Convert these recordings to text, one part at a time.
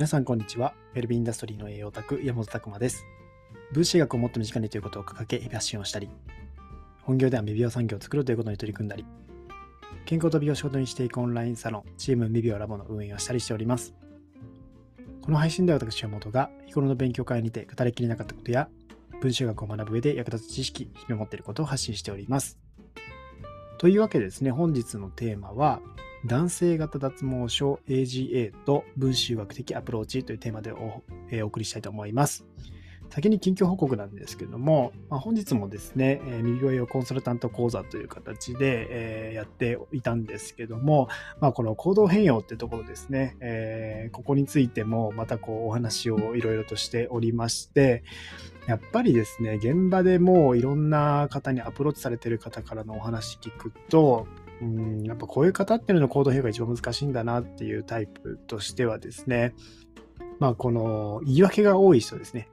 皆さんこんにちは。ウェルビーインダストリーの栄養卓、山本拓馬です。分子学をもっと身近にということを掲げ、発信をしたり、本業では未病産業を作るということに取り組んだり、健康と美容を仕事にしていくオンラインサロン、チーム未病ラボの運営をしたりしております。この配信では私、山本が日頃の勉強会にて語りきれなかったことや、分子学を学ぶ上で役立つ知識、日々持っていることを発信しております。というわけでですね、本日のテーマは、男性型脱毛症 AGA と分子学的アプローチというテーマでお,、え、お送りしたいと思います。先に近況報告なんですけども、まあ、本日もですね、えー、耳声用コンサルタント講座という形で、えー、やっていたんですけども、まあ、この行動変容ってところですね、えー、ここについてもまたこうお話をいろいろとしておりまして、やっぱりですね、現場でもういろんな方にアプローチされてる方からのお話聞くと、うん、やっぱこういう方っていうのの行動変容が一番難しいんだなっていうタイプとしてはですね、まあこの言い訳が多い人ですね。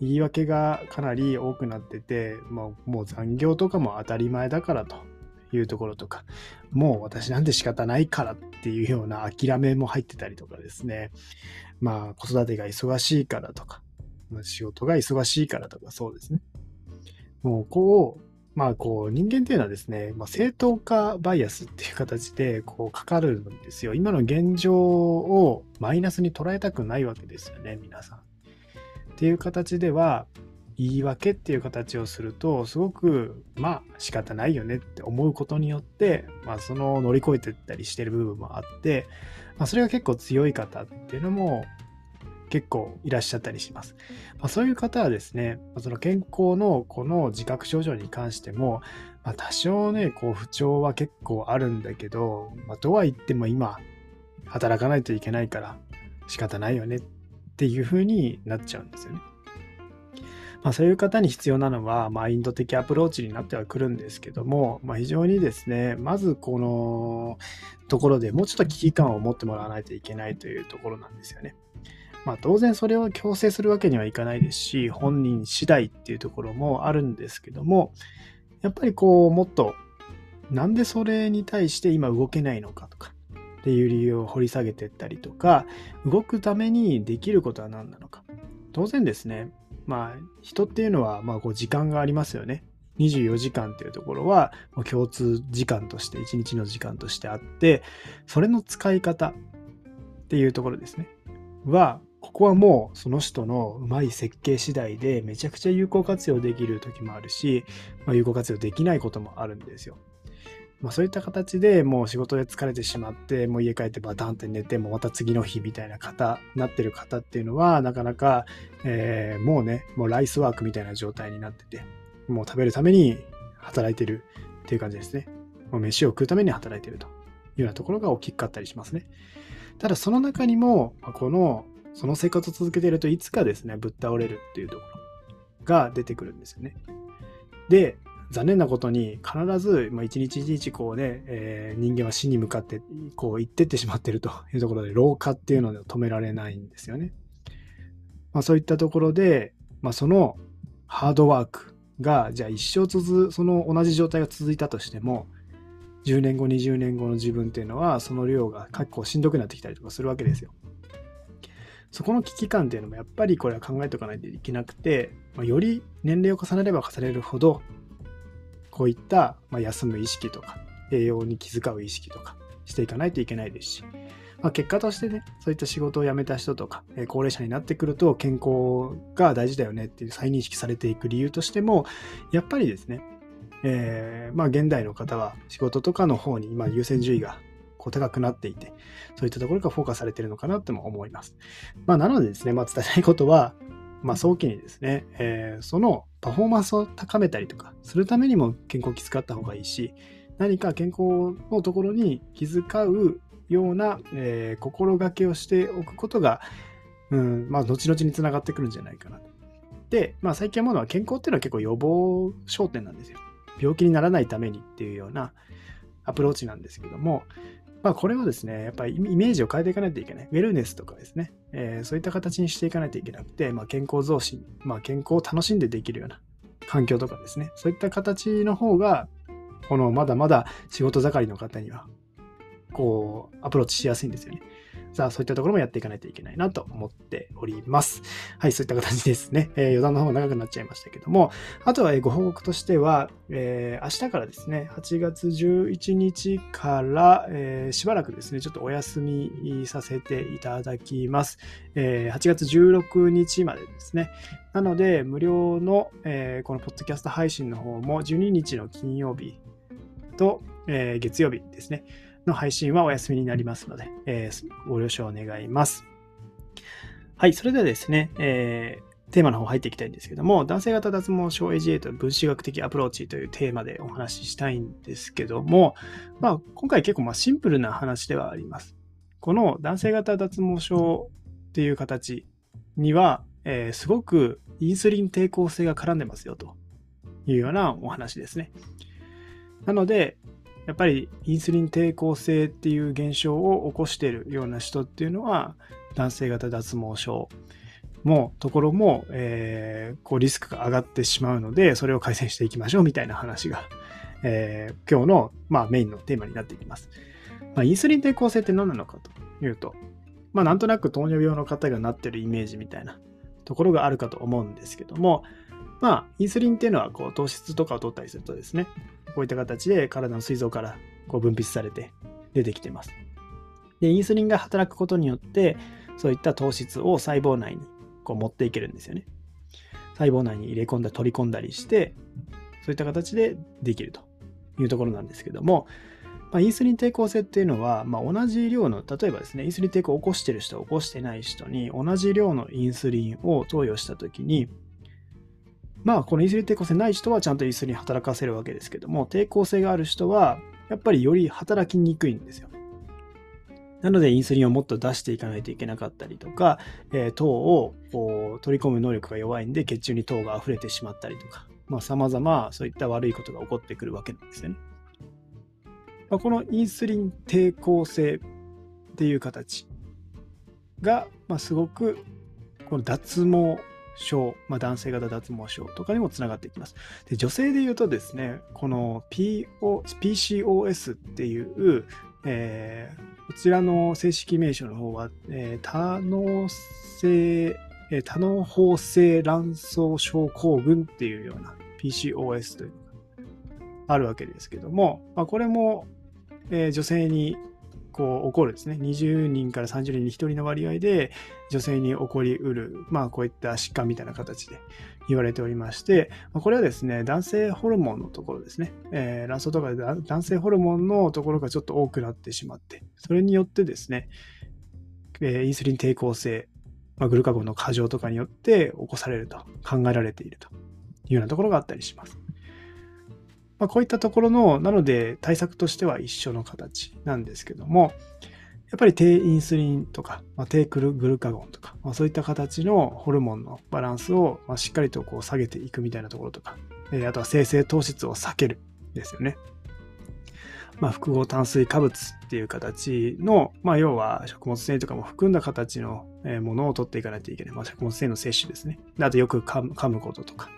言い訳がかなり多くなってて、まあ、もう残業とかも当たり前だからというところとか、もう私なんて仕方ないからっていうような諦めも入ってたりとかですね、まあ子育てが忙しいからとか、仕事が忙しいからとかそうですね。もうこう、まあこう人間っていうのはですね、まあ、正当化バイアスっていう形でこうかかるんですよ。今の現状をマイナスに捉えたくないわけですよね、皆さん。っていう形では、言い訳っていう形をすると、すごくまあ仕方ないよねって思うことによって、まあその乗り越えてったりしてる部分もあって、まあそれが結構強い方っていうのも結構いらっしゃったりします。まあ、そういう方はですね、その健康のこの自覚症状に関しても、まあ、多少ね、こう不調は結構あるんだけど、まあ、とは言っても今、働かないといけないから仕方ないよねっていう風になっちゃうんですよね。まあ、そういう方に必要なのは、マインド的アプローチになってはくるんですけども、まあ、非常にですね、まずこのところでもうちょっと危機感を持ってもらわないといけないというところなんですよね。まあ当然それを強制するわけにはいかないですし、本人次第っていうところもあるんですけども、やっぱりこうもっとなんでそれに対して今動けないのかとかっていう理由を掘り下げていったりとか、動くためにできることは何なのか。当然ですね、まあ人っていうのはまあこう時間がありますよね。24時間っていうところは共通時間として1日の時間としてあってそれの使い方っていうところですねはここはもうその人のうまい設計次第でめちゃくちゃ有効活用できる時もあるし、まあ、有効活用できないこともあるんですよ。まあ、そういった形でもう仕事で疲れてしまって、もう家帰ってバタンって寝て、もまた次の日みたいな方、なってる方っていうのは、なかなか、えー、もうね、もうライスワークみたいな状態になってて、もう食べるために働いてるっていう感じですね。もう飯を食うために働いてるというようなところが大きかったりしますね。ただその中にも、このその生活を続けているといつかですね、ぶっ倒れるっていうところが出てくるんですよね。で、残念なことに必ず、まあ、一日一日こうね、えー、人間は死に向かってこう行ってってしまってるというところで老化っていうので止められないんですよね。まあ、そういったところで、まあ、そのハードワークがじゃあ一生続その同じ状態が続いたとしても10年後20年後の自分っていうのはその量が結構しんどくなってきたりとかするわけですよ。そこの危機感っていうのもやっぱりこれは考えておかないといけなくて、まあ、より年齢を重ねれば重ねるほど、こういった、まあ、休む意識とか、栄養に気遣う意識とかしていかないといけないですし、まあ、結果としてね、そういった仕事を辞めた人とか、えー、高齢者になってくると健康が大事だよねっていう再認識されていく理由としても、やっぱりですね、えー、まあ現代の方は仕事とかの方に今優先順位がこう高くなっていて、そういったところがフォーカスされているのかなとも思います。まあ、なのでですね、まあ、伝えたいことは、まあ、早期にですね、えー、そのパフォーマンスを高めたりとかするためにも健康を気遣った方がいいし、何か健康のところに気遣うような、えー、心がけをしておくことが、うん、まあ、後々につながってくるんじゃないかなと。で、まあ、最近思うのは健康っていうのは結構予防焦点なんですよ。病気にならないためにっていうようなアプローチなんですけども、まあ、これはですね、やっぱりイメージを変えていかないといけない。ウェルネスとかですね、えー、そういった形にしていかないといけなくて、まあ、健康増進、まあ、健康を楽しんでできるような環境とかですね、そういった形の方が、このまだまだ仕事盛りの方には、こう、アプローチしやすいんですよね。さあ、そういったところもやっていかないといけないなと思っております。はい、そういった形ですね。えー、余談の方が長くなっちゃいましたけども、あとはご報告としては、えー、明日からですね、8月11日から、えー、しばらくですね、ちょっとお休みさせていただきます。えー、8月16日までですね。なので、無料の、え、このポッドキャスト配信の方も12日の金曜日と、え、月曜日ですね。の配信はお休みになりますので、えー、ご了承願います。はい、それではですね、えー、テーマの方入っていきたいんですけども、男性型脱毛症 AGA と分子学的アプローチというテーマでお話ししたいんですけども、まあ、今回結構まシンプルな話ではあります。この男性型脱毛症っていう形には、えー、すごくインスリン抵抗性が絡んでますよというようなお話ですね。なので、やっぱりインスリン抵抗性っていう現象を起こしているような人っていうのは男性型脱毛症もところも、えー、こうリスクが上がってしまうのでそれを改善していきましょうみたいな話が、えー、今日の、まあ、メインのテーマになっていきます。まあ、インスリン抵抗性って何なのかというと、まあ、なんとなく糖尿病の方がなってるイメージみたいなところがあるかと思うんですけども、まあ、インスリンっていうのはこう糖質とかを取ったりするとですね、こういった形で体の膵臓からこう分泌されて出てきてます。で、インスリンが働くことによって、そういった糖質を細胞内にこう持っていけるんですよね。細胞内に入れ込んだ、取り込んだりして、そういった形でできるというところなんですけども、まあ、インスリン抵抗性っていうのは、まあ、同じ量の、例えばですね、インスリン抵抗を起こしてる人、起こしてない人に同じ量のインスリンを投与したときに、まあ、このインスリン抵抗性ない人はちゃんとインスリン働かせるわけですけども、抵抗性がある人は、やっぱりより働きにくいんですよ。なので、インスリンをもっと出していかないといけなかったりとか、えー、糖をこう取り込む能力が弱いんで、血中に糖が溢れてしまったりとか、まあ、様々そういった悪いことが起こってくるわけなんですよね。まあ、このインスリン抵抗性っていう形が、まあ、すごくこの脱毛症、まあ、男性型脱毛症とかにもつながっていきます。で女性で言うとですね、この PO PCOS っていう、えー、こちらの正式名称の方は、えー、多脳性、えー、多脳包性卵巣症候群っていうような PCOS というのがあるわけですけども、まあ、これも、えー、女性にこう起こるですね。20人から30人に1人の割合で女性に起こりうる、まあこういった疾患みたいな形で言われておりまして、これはですね、男性ホルモンのところですね。えー、卵巣とかで男性ホルモンのところがちょっと多くなってしまって、それによってですね、えー、インスリン抵抗性、まあ、グルカゴンの過剰とかによって起こされると考えられているというようなところがあったりします。まあ、こういったところの、なので対策としては一緒の形なんですけども、やっぱり低インスリンとか、まあ、低グルカゴンとか、まあ、そういった形のホルモンのバランスを、まあ、しっかりとこう下げていくみたいなところとか、えー、あとは生成糖質を避けるですよね。まあ、複合炭水化物っていう形の、まあ、要は食物繊維とかも含んだ形のものを取っていかないといけない。まあ、食物繊維の摂取ですね。あとよく噛むこととか、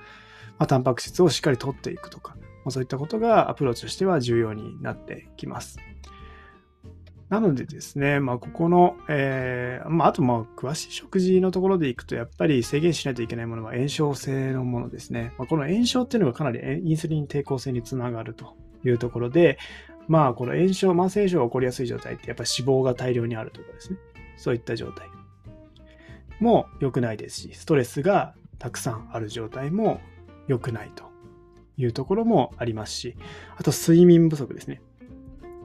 まあ、タンパク質をしっかり取っていくとか、そういったことがアプローチとしては重要になってきます。なのでですね、まあ、ここの、えー、まあ、あと、まあ、詳しい食事のところでいくと、やっぱり制限しないといけないものは炎症性のものですね。まあ、この炎症っていうのがかなりインスリン抵抗性につながるというところで、まあ、この炎症、慢性炎症が起こりやすい状態って、やっぱり脂肪が大量にあるとかですね。そういった状態も良くないですし、ストレスがたくさんある状態も良くないというところもありますし、あと睡眠不足ですね。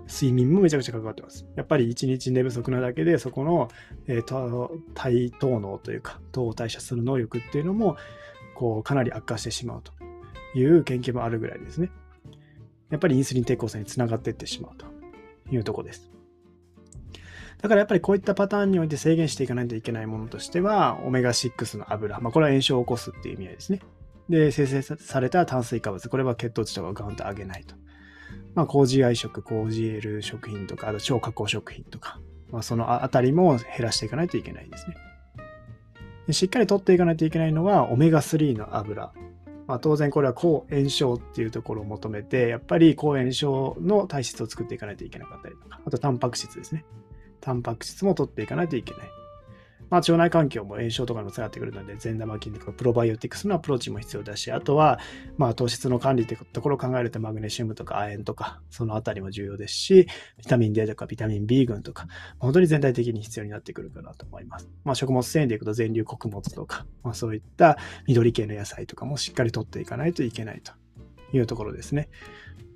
睡眠もめちゃくちゃ関わってます。やっぱり一日寝不足なだけで、そこの、えー、体糖能というか、糖を代謝する能力っていうのも、こう、かなり悪化してしまうという研究もあるぐらいですね。やっぱりインスリン抵抗性につながっていってしまうというとこです。だからやっぱりこういったパターンにおいて制限していかないといけないものとしては、オメガ6の油。まあ、これは炎症を起こすっていう意味合いですね。で、生成された炭水化物。これは血糖値とかをガウンと上げないと。まあ、高 GI 食、高 GL 食品とか、あと超加工食品とか、まあ、そのあたりも減らしていかないといけないんですね。でしっかり取っていかないといけないのは、オメガ3の油。まあ、当然これは抗炎症っていうところを求めて、やっぱり抗炎症の体質を作っていかないといけなかったりとか、あとタンパク質ですね。タンパク質も取っていかないといけない。まあ、腸内環境も炎症とかにもつながってくるので、善玉菌とかプロバイオティクスのアプローチも必要だし、あとは、まあ、糖質の管理というところを考えると、マグネシウムとか亜鉛とか、そのあたりも重要ですし、ビタミン D とかビタミン B 群とか、本当に全体的に必要になってくるかなと思います。まあ、食物繊維でいくと全粒穀物とか、まあ、そういった緑系の野菜とかもしっかりとっていかないといけないというところですね。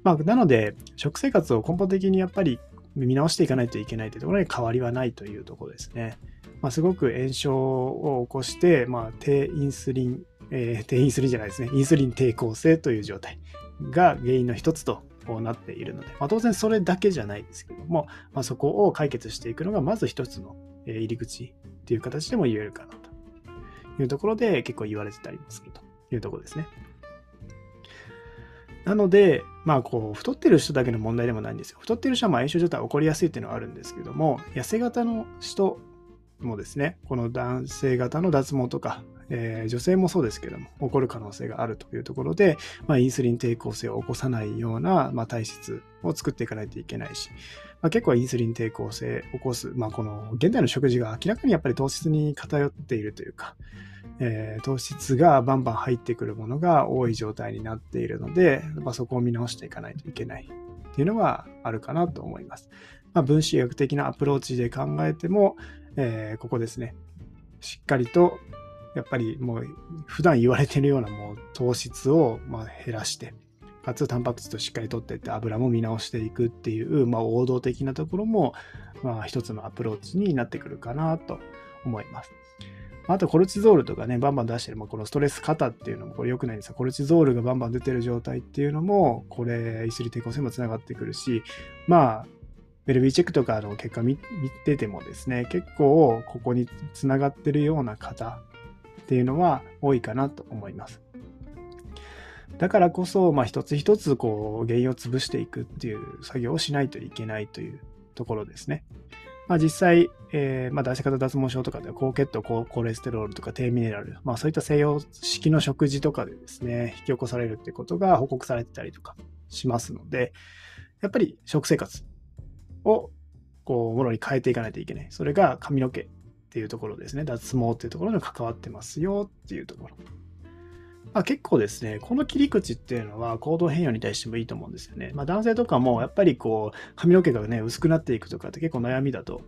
まあ、なので、食生活を根本的にやっぱり見直していかないといけないというところに変わりはないというところですね。まあ、すごく炎症を起こして、まあ、低インスリン、えー、低インスリンじゃないですね、インスリン抵抗性という状態が原因の一つとなっているので、まあ、当然それだけじゃないですけども、まあ、そこを解決していくのがまず一つの入り口っていう形でも言えるかなというところで結構言われてたりもするというところですね。なので、まあこう、太ってる人だけの問題でもないんですよ。太ってる人はまあ炎症状態起こりやすいっていうのはあるんですけども、痩せ型の人もですね、この男性型の脱毛とか、えー、女性もそうですけども、起こる可能性があるというところで、まあ、インスリン抵抗性を起こさないような、まあ、体質を作っていかないといけないし、まあ、結構インスリン抵抗性を起こす、まあ、この現代の食事が明らかにやっぱり糖質に偏っているというか、えー、糖質がバンバン入ってくるものが多い状態になっているので、まあ、そこを見直していかないといけないっていうのはあるかなと思います。まあ、分子学的なアプローチで考えても、えー、ここですね。しっかりと、やっぱりもう普段言われてるようなもう糖質をま減らして、かつタンパク質としっかりとっていって油も見直していくっていう、まあ、王道的なところも、まあ、一つのアプローチになってくるかなと思います。あとコルチゾールとかね、バンバン出してる、まあ、このストレス型っていうのもこれ良くないんですが、コルチゾールがバンバン出てる状態っていうのも、これ、イスリ抵抗性もつながってくるし、まあ、ベルビーチェックとかの結果見ててもですね、結構ここにつながってるような方っていうのは多いかなと思います。だからこそ、まあ、一つ一つこう原因を潰していくっていう作業をしないといけないというところですね。まあ、実際、えー、まあ、出し方脱毛症とかでは高血糖、高コレステロールとか低ミネラル、まあ、そういった西洋式の食事とかでですね、引き起こされるってことが報告されてたりとかしますので、やっぱり食生活をこうものに変えていかないといけない。それが髪の毛っていうところですね。脱毛っていうところに関わってますよっていうところ。まあ、結構ですね、この切り口っていうのは行動変容に対してもいいと思うんですよね。まあ、男性とかもやっぱりこう髪の毛がね薄くなっていくとかって結構悩みだと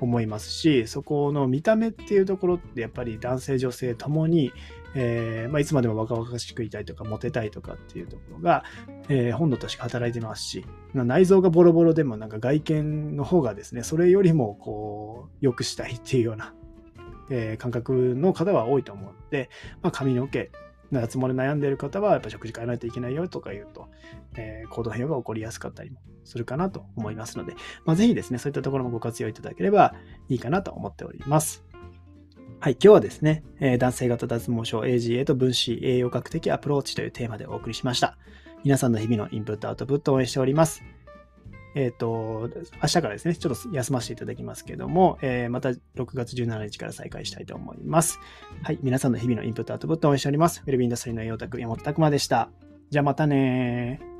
思いますし、そこの見た目っていうところってやっぱり男性女性ともにえー、まあ、いつまでも若々しくいたいとか、モテたいとかっていうところが、えー、本能として働いてますし、内臓がボロボロでもなんか外見の方がですね、それよりもこう、良くしたいっていうような、えー、感覚の方は多いと思うので、まあ、髪の毛、脱毛で悩んでいる方は、やっぱ食事変えないといけないよとか言うと、えー、行動変容が起こりやすかったりもするかなと思いますので、まあ、ぜひですね、そういったところもご活用いただければいいかなと思っております。はい、今日はですね、えー、男性型脱毛症 AGA と分子栄養学的アプローチというテーマでお送りしました。皆さんの日々のインプット、アウトプットを応援しております。えっ、ー、と、明日からですね、ちょっと休ませていただきますけども、えー、また6月17日から再開したいと思います。はい、皆さんの日々のインプット、アウトプットを応援しております。ウェルビンダストリーの栄養卓、山本拓馬でした。じゃあまたね